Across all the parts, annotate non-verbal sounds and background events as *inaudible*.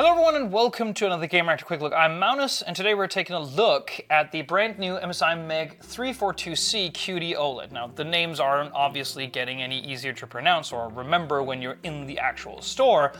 Hello everyone and welcome to another Gamereactor Quick Look. I'm Magnus and today we're taking a look at the brand new MSI Meg 342C QD OLED. Now the names aren't obviously getting any easier to pronounce or remember when you're in the actual store,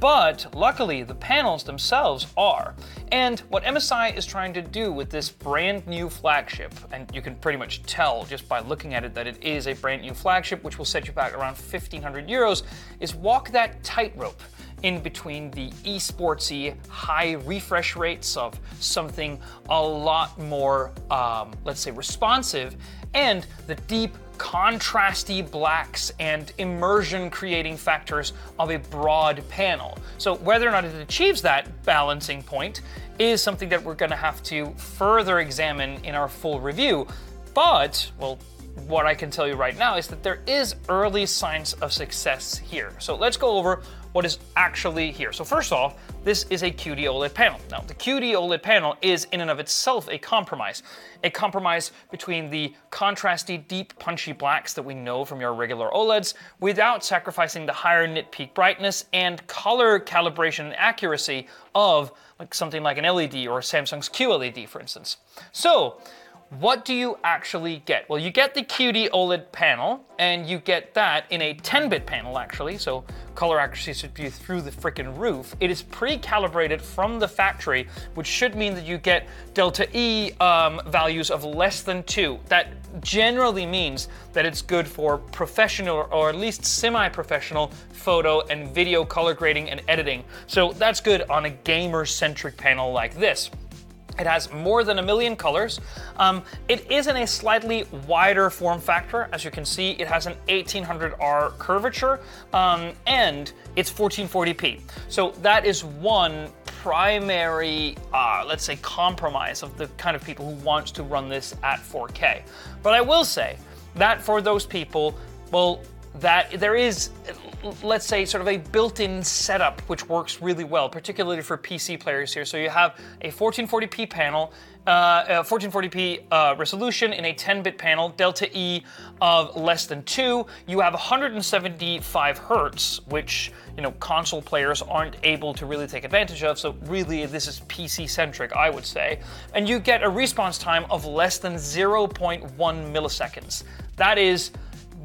but luckily the panels themselves are. And what MSI is trying to do with this brand new flagship, and you can pretty much tell just by looking at it that it is a brand new flagship which will set you back around 1500 euros, is walk that tightrope in between the esportsy high refresh rates of something a lot more, um, let's say, responsive, and the deep contrasty blacks and immersion creating factors of a broad panel. So whether or not it achieves that balancing point is something that we're going to have to further examine in our full review. But, well, what I can tell you right now is that there is early signs of success here. So let's go over what is actually here. So first off, this is a QD OLED panel. Now, the QD OLED panel is in and of itself a compromise. A compromise between the contrasty, deep, punchy blacks that we know from your regular OLEDs without sacrificing the higher nit peak brightness and color calibration and accuracy of like something like an LED or Samsung's QLED, for instance. So, what do you actually get? Well, you get the QD OLED panel, and you get that in a 10-bit panel, actually, so color accuracy should be through the freaking roof. It is pre-calibrated from the factory, which should mean that you get delta E um, values of less than 2. That generally means that it's good for professional, or at least semi-professional, photo and video color grading and editing. So that's good on a gamer-centric panel like this. It has more than a million colors. Um, it is in a slightly wider form factor. As you can see, it has an 1800R curvature um, and it's 1440p. So that is one primary, uh, let's say, compromise of the kind of people who want to run this at 4K. But I will say that for those people, well, that there is let's say, sort of a built-in setup which works really well, particularly for PC players here. So you have a 1440p panel, uh, a 1440p uh, resolution in a 10-bit panel, delta E of less than 2. You have 175 hertz, which you know console players aren't able to really take advantage of. So really, this is PC-centric, I would say. And you get a response time of less than 0.1 milliseconds. That is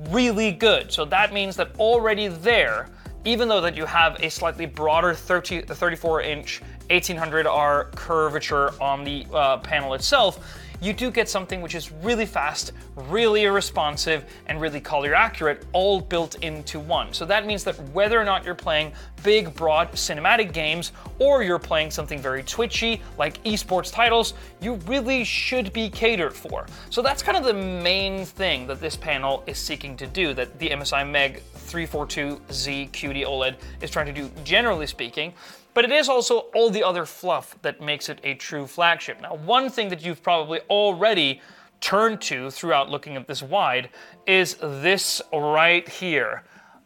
really good. So that means that already there, even though that you have a slightly broader 30, 34 inch 1800R curvature on the uh, panel itself, you do get something which is really fast, really responsive, and really color accurate, all built into one. So that means that whether or not you're playing big, broad cinematic games, or you're playing something very twitchy, like esports titles, you really should be catered for. So that's kind of the main thing that this panel is seeking to do, that the MSI Meg 342C QD OLED is trying to do, generally speaking but it is also all the other fluff that makes it a true flagship. Now, one thing that you've probably already turned to throughout looking at this wide is this right here.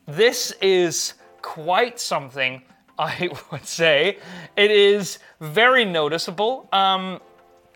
This is quite something, *laughs* I would say. It is very noticeable. Um,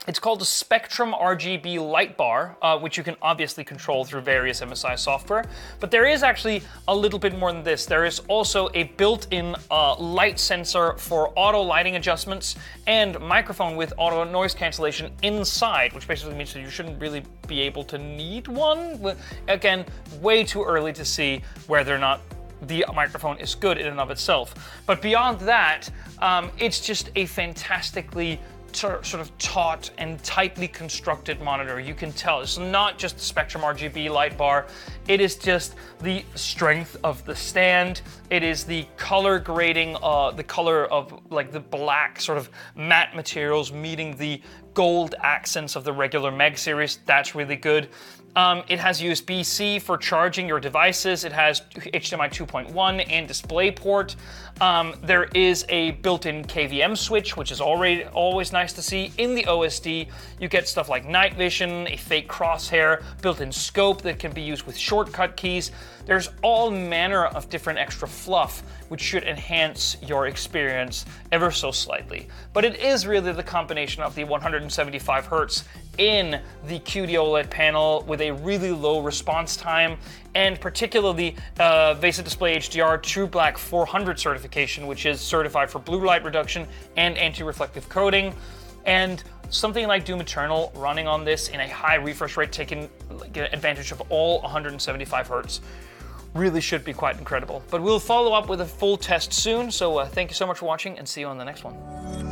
it's called a Spectrum RGB light bar, uh, which you can obviously control through various MSI software. But there is actually a little bit more than this. There is also a built-in uh, light sensor for auto lighting adjustments and microphone with auto noise cancellation inside, which basically means that you shouldn't really be able to need one. Again, way too early to see whether or not the microphone is good in and of itself. But beyond that, um, it's just a fantastically sort of taut and tightly constructed monitor. You can tell it's not just the Spectrum RGB light bar, it is just the strength of the stand. It is the color grading, uh, the color of like the black sort of matte materials meeting the gold accents of the regular Meg series. That's really good. Um, it has USB-C for charging your devices. It has HDMI 2.1 and DisplayPort. Um, there is a built-in KVM switch, which is already always nice to see. In the OSD, you get stuff like night vision, a fake crosshair, built-in scope that can be used with shortcut keys. There's all manner of different extra fluff which should enhance your experience ever so slightly. But it is really the combination of the 175 hertz in the QD OLED panel with a really low response time, and particularly uh, VESA Display HDR True Black 400 certification, which is certified for blue light reduction and anti-reflective coating. And something like Doom Eternal running on this in a high refresh rate, taking advantage of all 175 hertz, really should be quite incredible. But we'll follow up with a full test soon, so uh, thank you so much for watching and see you on the next one.